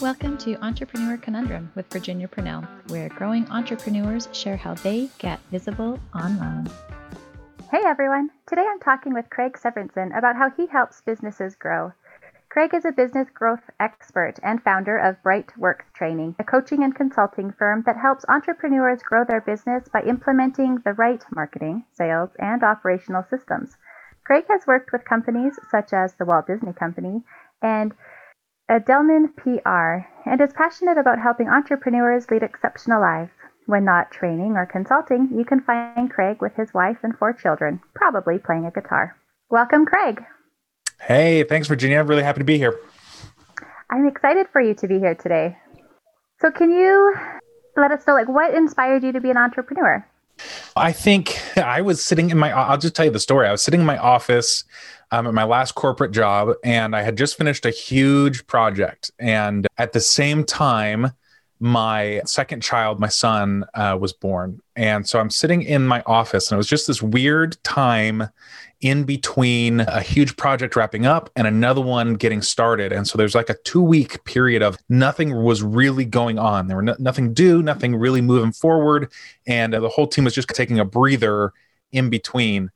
Welcome to Entrepreneur Conundrum with Virginia Purnell, where growing entrepreneurs share how they get visible online. Hey everyone! Today I'm talking with Craig Severinson about how he helps businesses grow. Craig is a business growth expert and founder of Bright Works Training, a coaching and consulting firm that helps entrepreneurs grow their business by implementing the right marketing, sales, and operational systems. Craig has worked with companies such as the Walt Disney Company and Edelman PR and is passionate about helping entrepreneurs lead exceptional lives. When not training or consulting, you can find Craig with his wife and four children, probably playing a guitar. Welcome, Craig. Hey, thanks, Virginia. I'm really happy to be here. I'm excited for you to be here today. So, can you let us know, like, what inspired you to be an entrepreneur? I think I was sitting in my, I'll just tell you the story. I was sitting in my office um, at my last corporate job, and I had just finished a huge project. And at the same time, my second child, my son, uh, was born. And so I'm sitting in my office, and it was just this weird time in between a huge project wrapping up and another one getting started. And so there's like a two week period of nothing was really going on. There were no, nothing due, nothing really moving forward. And the whole team was just taking a breather in between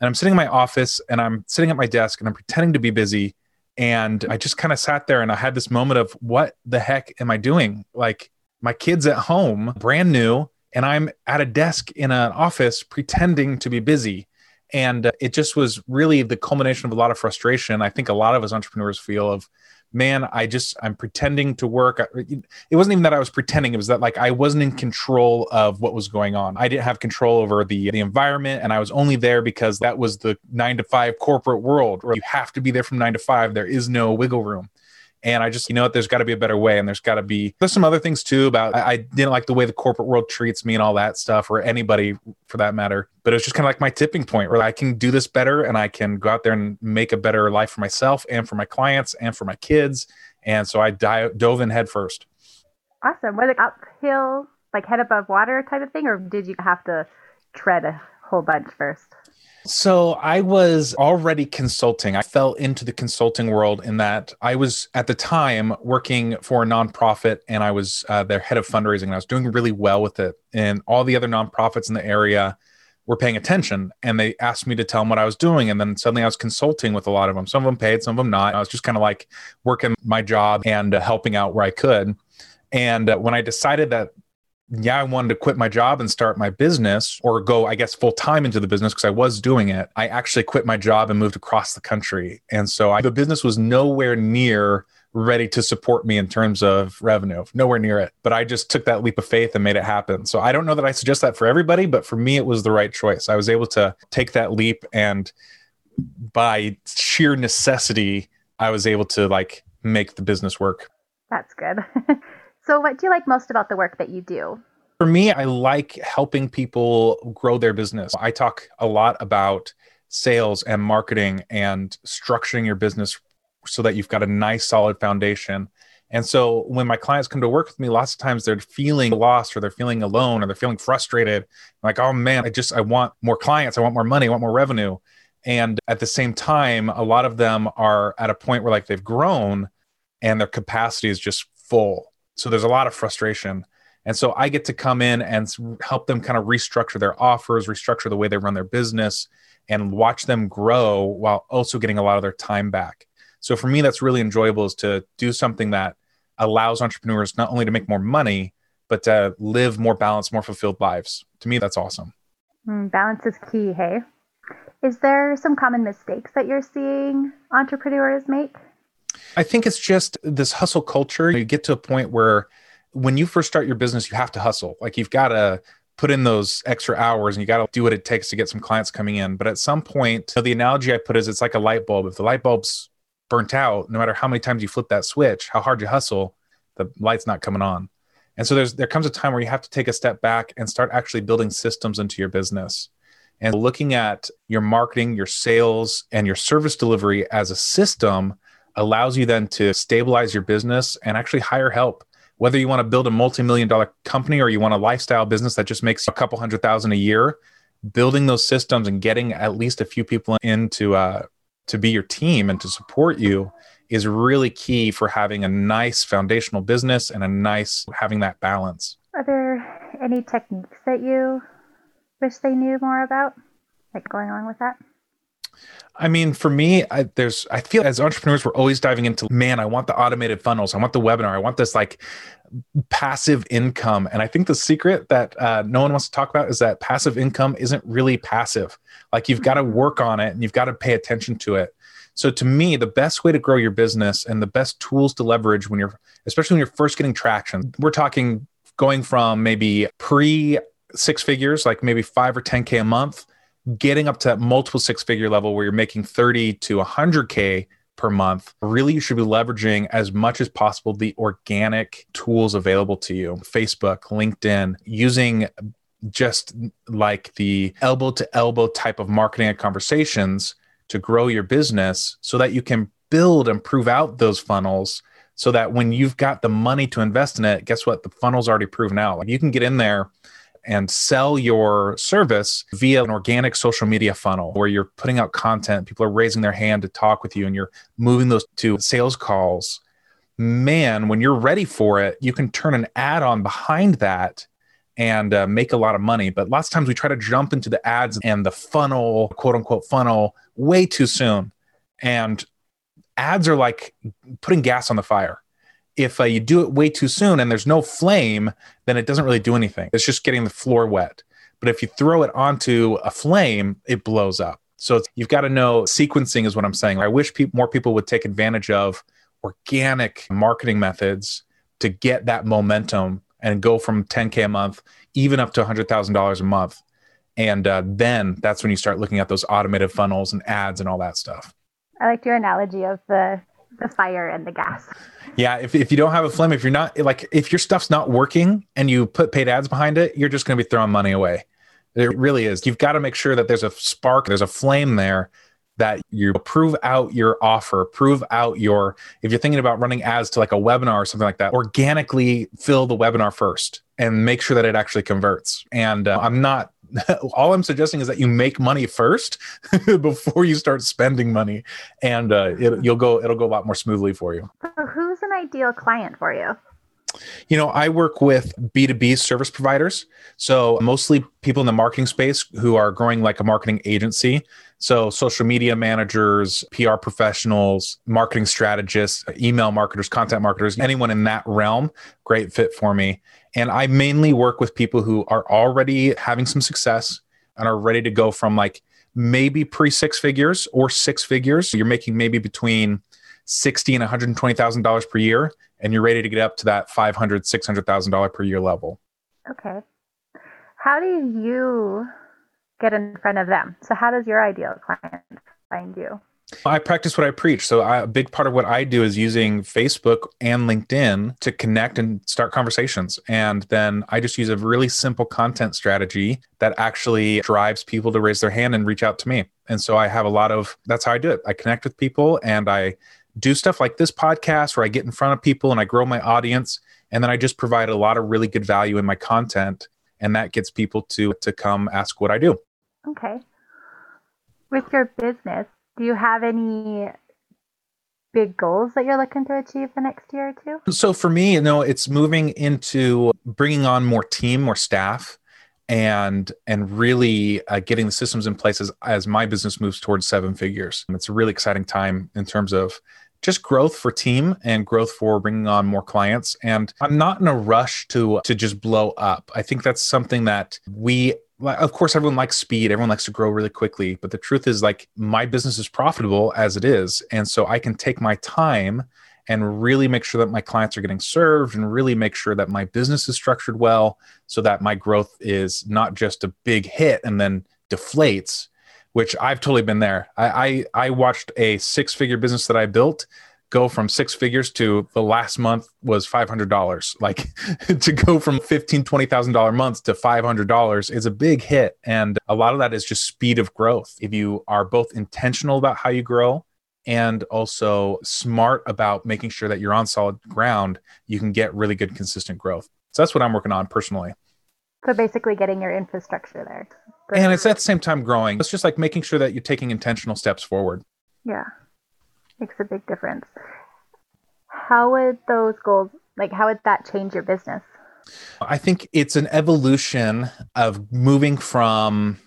and I'm sitting in my office and I'm sitting at my desk and I'm pretending to be busy. And I just kind of sat there and I had this moment of what the heck am I doing? Like my kid's at home, brand new, and I'm at a desk in an office pretending to be busy. And uh, it just was really the culmination of a lot of frustration. I think a lot of us entrepreneurs feel of man, I just I'm pretending to work. It wasn't even that I was pretending; it was that like I wasn't in control of what was going on. I didn't have control over the the environment, and I was only there because that was the nine to five corporate world where you have to be there from nine to five. There is no wiggle room. And I just, you know what, there's got to be a better way. And there's got to be, there's some other things too about, I, I, didn't like the way the corporate world treats me and all that stuff, or anybody for that matter. But it was just kind of like my tipping point where I can do this better and I can go out there and make a better life for myself and for my clients and for my kids. And so I di- dove in head first. Awesome. Was it uphill, like head above water type of thing, or did you have to tread a whole bunch first? So I was already consulting. I fell into the consulting world in that I was at the time working for a nonprofit and I was uh, their head of fundraising and I was doing really well with it. And all the other nonprofits in the area were paying attention and they asked me to tell them what I was doing. And then suddenly I was consulting with a lot of them. Some of them paid, some of them not. I was just kind of like working my job and uh, helping out where I could. And uh, when I decided that yeah, I wanted to quit my job and start my business or go, I guess, full time into the business because I was doing it. I actually quit my job and moved across the country. And so I, the business was nowhere near ready to support me in terms of revenue, nowhere near it. But I just took that leap of faith and made it happen. So I don't know that I suggest that for everybody, but for me, it was the right choice. I was able to take that leap and by sheer necessity, I was able to like make the business work. That's good. So, what do you like most about the work that you do? For me, I like helping people grow their business. I talk a lot about sales and marketing and structuring your business so that you've got a nice, solid foundation. And so when my clients come to work with me, lots of times they're feeling lost or they're feeling alone or they're feeling frustrated. Like, oh man, I just, I want more clients. I want more money. I want more revenue. And at the same time, a lot of them are at a point where like they've grown and their capacity is just full. So there's a lot of frustration. And so I get to come in and help them kind of restructure their offers, restructure the way they run their business, and watch them grow while also getting a lot of their time back. So for me, that's really enjoyable is to do something that allows entrepreneurs not only to make more money, but to live more balanced, more fulfilled lives. To me, that's awesome. Mm, balance is key, hey? Is there some common mistakes that you're seeing entrepreneurs make? I think it's just this hustle culture. You get to a point where when you first start your business, you have to hustle. Like you've got to put in those extra hours and you got to do what it takes to get some clients coming in. But at some point, the analogy I put is it's like a light bulb. If the light bulb's burnt out, no matter how many times you flip that switch, how hard you hustle, the light's not coming on. And so there's there comes a time where you have to take a step back and start actually building systems into your business. And looking at your marketing, your sales, and your service delivery as a system allows you then to stabilize your business and actually hire help. Whether you want to build a multi million dollar company or you want a lifestyle business that just makes a couple hundred thousand a year, building those systems and getting at least a few people in to, uh, to be your team and to support you is really key for having a nice foundational business and a nice having that balance. Are there any techniques that you wish they knew more about? Like going along with that? I mean, for me, I, there's, I feel as entrepreneurs, we're always diving into, man, I want the automated funnels. I want the webinar. I want this like passive income. And I think the secret that uh, no one wants to talk about is that passive income isn't really passive. Like you've got to work on it and you've got to pay attention to it. So to me, the best way to grow your business and the best tools to leverage when you're, especially when you're first getting traction, we're talking going from maybe pre six figures, like maybe five or 10K a month, getting up to that multiple six figure level where you're making 30 to 100K per month. Really, you should be leveraging as much as possible the organic tools available to you Facebook, LinkedIn, using just like the elbow to elbow type of marketing and conversations to grow your business so that you can build and prove out those funnels so that when you've got the money to invest in it, guess what? The funnel's already proven out. Like you can get in there and sell your service via an organic social media funnel where you're putting out content, people are raising their hand to talk with you, and you're moving those to sales calls. Man, when you're ready for it, you can turn an ad on behind that and uh, make a lot of money. But lots of times we try to jump into the ads and the funnel, quote unquote, funnel way too soon. And ads are like putting gas on the fire if uh, you do it way too soon and there's no flame, then it doesn't really do anything. It's just getting the floor wet. But if you throw it onto a flame, it blows up. So you've got to know sequencing is what I'm saying. I wish pe- more people would take advantage of organic marketing methods to get that momentum and go from 10K a month, even up to $100,000 a month. And uh, then that's when you start looking at those automated funnels and ads and all that stuff. I liked your analogy of the the fire and the gas. Yeah, if, if you don't have a flame, if you're not like if your stuff's not working and you put paid ads behind it, you're just going to be throwing money away. It really is. You've got to make sure that there's a spark, there's a flame there that you prove out your offer, prove out your if you're thinking about running ads to like a webinar or something like that, organically fill the webinar first and make sure that it actually converts. And uh, I'm not all I'm suggesting is that you make money first before you start spending money, and uh, it, you'll go. It'll go a lot more smoothly for you. So, who's an ideal client for you? You know, I work with B2B service providers. So, mostly people in the marketing space who are growing like a marketing agency. So, social media managers, PR professionals, marketing strategists, email marketers, content marketers, anyone in that realm, great fit for me. And I mainly work with people who are already having some success and are ready to go from like maybe pre six figures or six figures. You're making maybe between sixty and one hundred twenty thousand dollars per year, and you're ready to get up to that five hundred, six hundred thousand dollar per year level. Okay. How do you get in front of them? So how does your ideal client find you? I practice what I preach. So I, a big part of what I do is using Facebook and LinkedIn to connect and start conversations. And then I just use a really simple content strategy that actually drives people to raise their hand and reach out to me. And so I have a lot of that's how I do it. I connect with people and I do stuff like this podcast where I get in front of people and I grow my audience. And then I just provide a lot of really good value in my content. And that gets people to to come ask what I do. Okay. With your business, do you have any big goals that you're looking to achieve the next year or two? So for me, you know, it's moving into bringing on more team, more staff, and and really uh, getting the systems in place as, as my business moves towards seven figures. It's a really exciting time in terms of just growth for team and growth for bringing on more clients. And i'm not in a rush to to just blow up. I think that's something that we of course everyone likes speed. Everyone likes to grow really quickly. But the truth is like my business is profitable as it is. And so i can take my time and really make sure that my clients are getting served and really make sure that my business is structured well so that my growth is not just a big hit and then deflates which i've totally been there. I i, I watched a six figure business that i built go from six figures to the last month was $500 like to go from $15 $20000 months to $500 is a big hit. And a lot of that is just speed of growth. If you are both intentional about how you grow and also smart about making sure that you're on solid ground you can get really good consistent growth. So that's what i'm working on personally so basically getting your infrastructure there. And it's at the same time growing. It's just like making sure that you're taking intentional steps forward. Yeah. Makes a big difference. How would those goals, like, how would that change your business? I think it's an evolution of moving from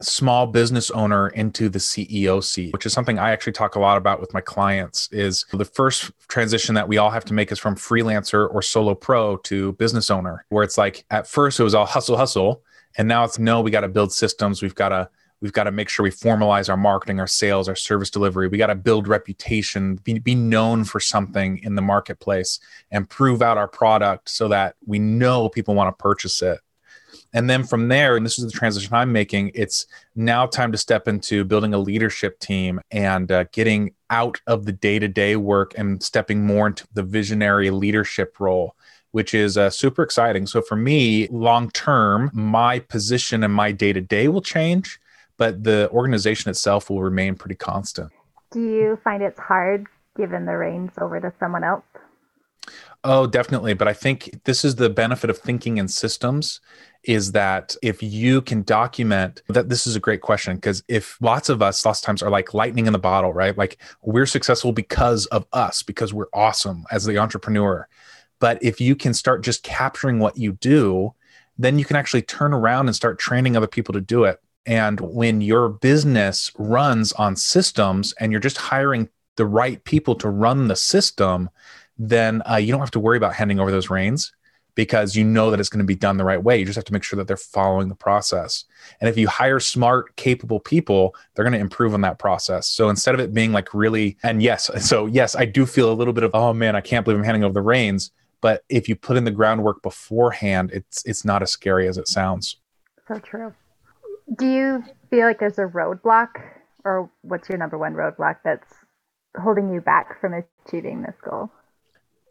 small business owner into the CEO seat, which is something I actually talk a lot about with my clients is the first transition that we all have to make is from freelancer or solo pro to business owner, where it's like at first it was all hustle hustle and now it's no we got to build systems, we've got to we've got to make sure we formalize our marketing, our sales, our service delivery. We got to build reputation, be, be known for something in the marketplace and prove out our product so that we know people want to purchase it. And then from there, and this is the transition I'm making, it's now time to step into building a leadership team and uh, getting out of the day to day work and stepping more into the visionary leadership role which is uh, super exciting. So for me, long term, my position and my day to day will change, but the organization itself will remain pretty constant. Do you find it's hard giving the reins over to someone else? Oh, definitely. But I think this is the benefit of thinking in systems is that if you can document that this is a great question because if lots of us lots of times are like lightning in the bottle, right? Like we're successful because of us, because we're awesome as the entrepreneur. But if you can start just capturing what you do, then you can actually turn around and start training other people to do it. And when your business runs on systems and you're just hiring the right people to run the system, then uh, you don't have to worry about handing over those reins because you know that it's going to be done the right way. You just have to make sure that they're following the process. And if you hire smart, capable people, they're going to improve on that process. So instead of it being like really, and yes, so yes, I do feel a little bit of, oh man, I can't believe I'm handing over the reins. But if you put in the groundwork beforehand, it's it's not as scary as it sounds. So true. Do you feel like there's a roadblock, or what's your number one roadblock that's holding you back from achieving this goal?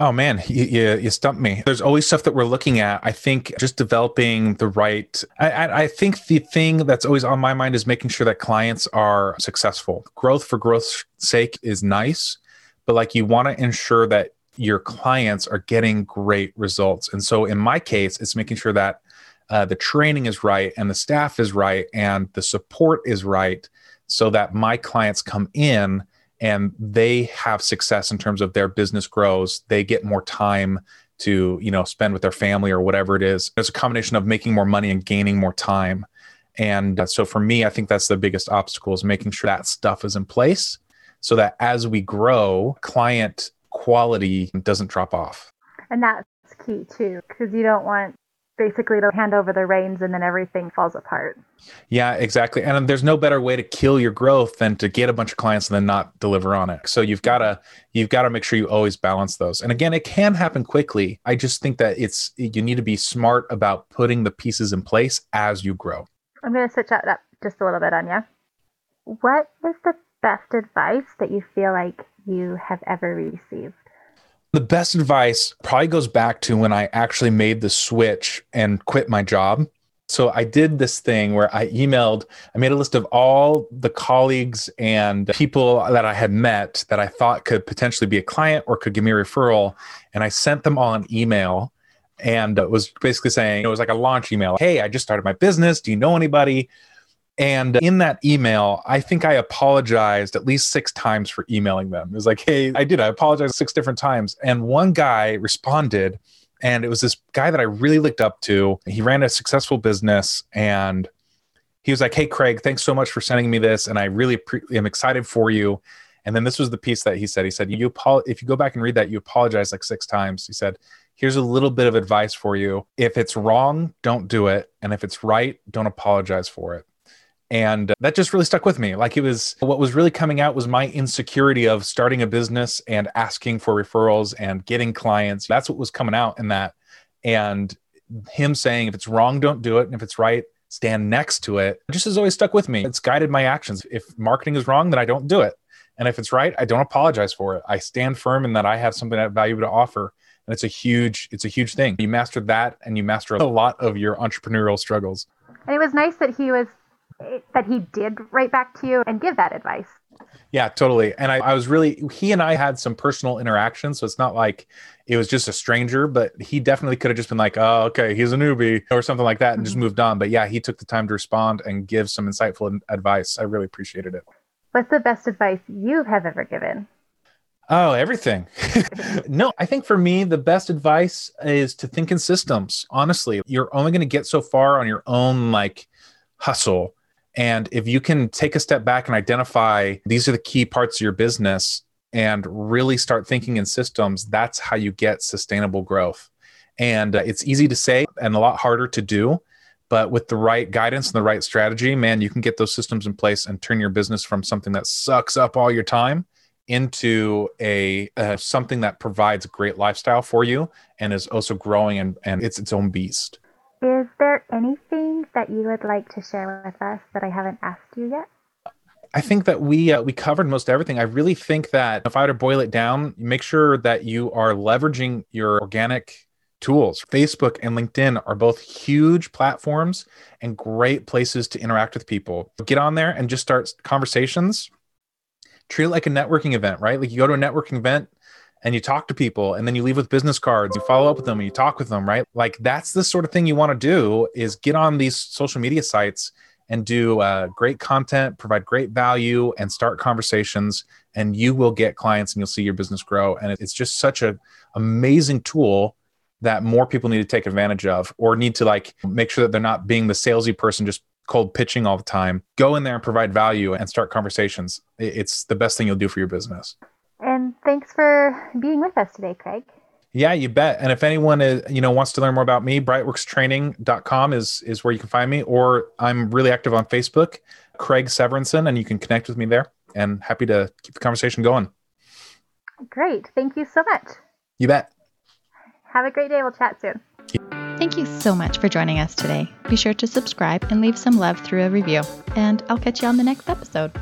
Oh man, you, you, you stumped me. There's always stuff that we're looking at. I think just developing the right. I, I think the thing that's always on my mind is making sure that clients are successful. Growth for growth's sake is nice, but like you want to ensure that your clients are getting great results. And so in my case, it's making sure that uh, the training is right and the staff is right and the support is right, so that my clients come in and they have success in terms of their business grows they get more time to you know spend with their family or whatever it is. It's a combination of making more money and gaining more time. And uh, so for me i think that's the biggest obstacle is making sure that stuff is in place so that as we grow client quality doesn't drop off. And that's key too because you don't want basically to hand over the reins and then everything falls apart. Yeah, exactly. And there's no better way to kill your growth than to get a bunch of clients and then not deliver on it. So you've got to you've got to make sure you always balance those. And again, it can happen quickly. I just think that it's you need to be smart about putting the pieces in place as you grow. I'm going to switch that up just a little bit, Anya. What is the best advice that you feel like you have ever received? The best advice probably goes back to when I actually made the switch and quit my job. So I did this thing where I emailed, I made a list of all the colleagues and people that I had met that I thought could potentially be a client or could give me a referral. And I sent them all an email and was basically saying, it was like a launch email. Hey, I just started my business. Do you know anybody? And in that email, I think I apologized at least six times for emailing them. It was like, hey, I did. I apologized six different times. And one guy responded, and it was this guy that I really looked up to. He ran a successful business and he was like, hey, Craig, thanks so much for sending me this. And I really pre- am excited for you. And then this was the piece that he said. He said, "You apo- if you go back and read that, you apologize like six times." He said, "Here's a little bit of advice for you. If it's wrong, don't do it, and if it's right, don't apologize for it." And that just really stuck with me. Like it was what was really coming out was my insecurity of starting a business and asking for referrals and getting clients. That's what was coming out in that. And him saying, if it's wrong, don't do it. And if it's right, stand next to it, just has always stuck with me. It's guided my actions. If marketing is wrong, then I don't do it. And if it's right, I don't apologize for it. I stand firm in that I have something that valuable to offer. And it's a huge, it's a huge thing. You master that and you master a lot of your entrepreneurial struggles. And it was nice that he was that he did write back to you and give that advice. Yeah, totally. And I, I, was really, he and I had some personal interaction. So it's not like it was just a stranger, but he definitely could have just been like, oh, okay, he's a newbie or something like that and mm-hmm. just moved on. But yeah, he took the time to respond and give some insightful advice. I really appreciated it. What's the best advice you have ever given? Oh, everything. no, I think for me, the best advice is to think in systems. Honestly, you're only going to get so far on your own, like hustle. And if you can take a step back and identify these are the key parts of your business and really start thinking in systems, that's how you get sustainable growth. And uh, it's easy to say and a lot harder to do. But with the right guidance and the right strategy, man, you can get those systems in place and turn your business from something that sucks up all your time into a uh, something that provides great lifestyle for you and is also growing and, and it's its own beast. Is there anything that you would like to share with us that I haven't asked you yet? I think that we uh, we covered most everything. I really think that if I were to boil it down, make sure that you are leveraging your organic tools. Facebook and LinkedIn are both huge platforms and great places to interact with people. Get on there and just start conversations treat it like a networking event, right? Like you go to a networking event and you talk to people and then you leave with business cards, you follow up with them and you talk with them, right? Like that's the sort of thing you want to do is get on these social media sites and do uh, great content, provide great value and start conversations and you will get clients and you'll see your business grow. And it's just such an amazing tool that more people need to take advantage of or need to like make sure that they're not being the salesy person just cold pitching all the time. Go in there and provide value and start conversations. It's the best thing you'll do for your business. And thanks for being with us today, Craig. Yeah, you bet. And if anyone is, you know wants to learn more about me, brightworkstraining.com is is where you can find me or I'm really active on Facebook, Craig Severinsen and you can connect with me there and happy to keep the conversation going. Great. Thank you so much. You bet. Have a great day. We'll chat soon. Thank you so much for joining us today. Be sure to subscribe and leave some love through a review. And I'll catch you on the next episode.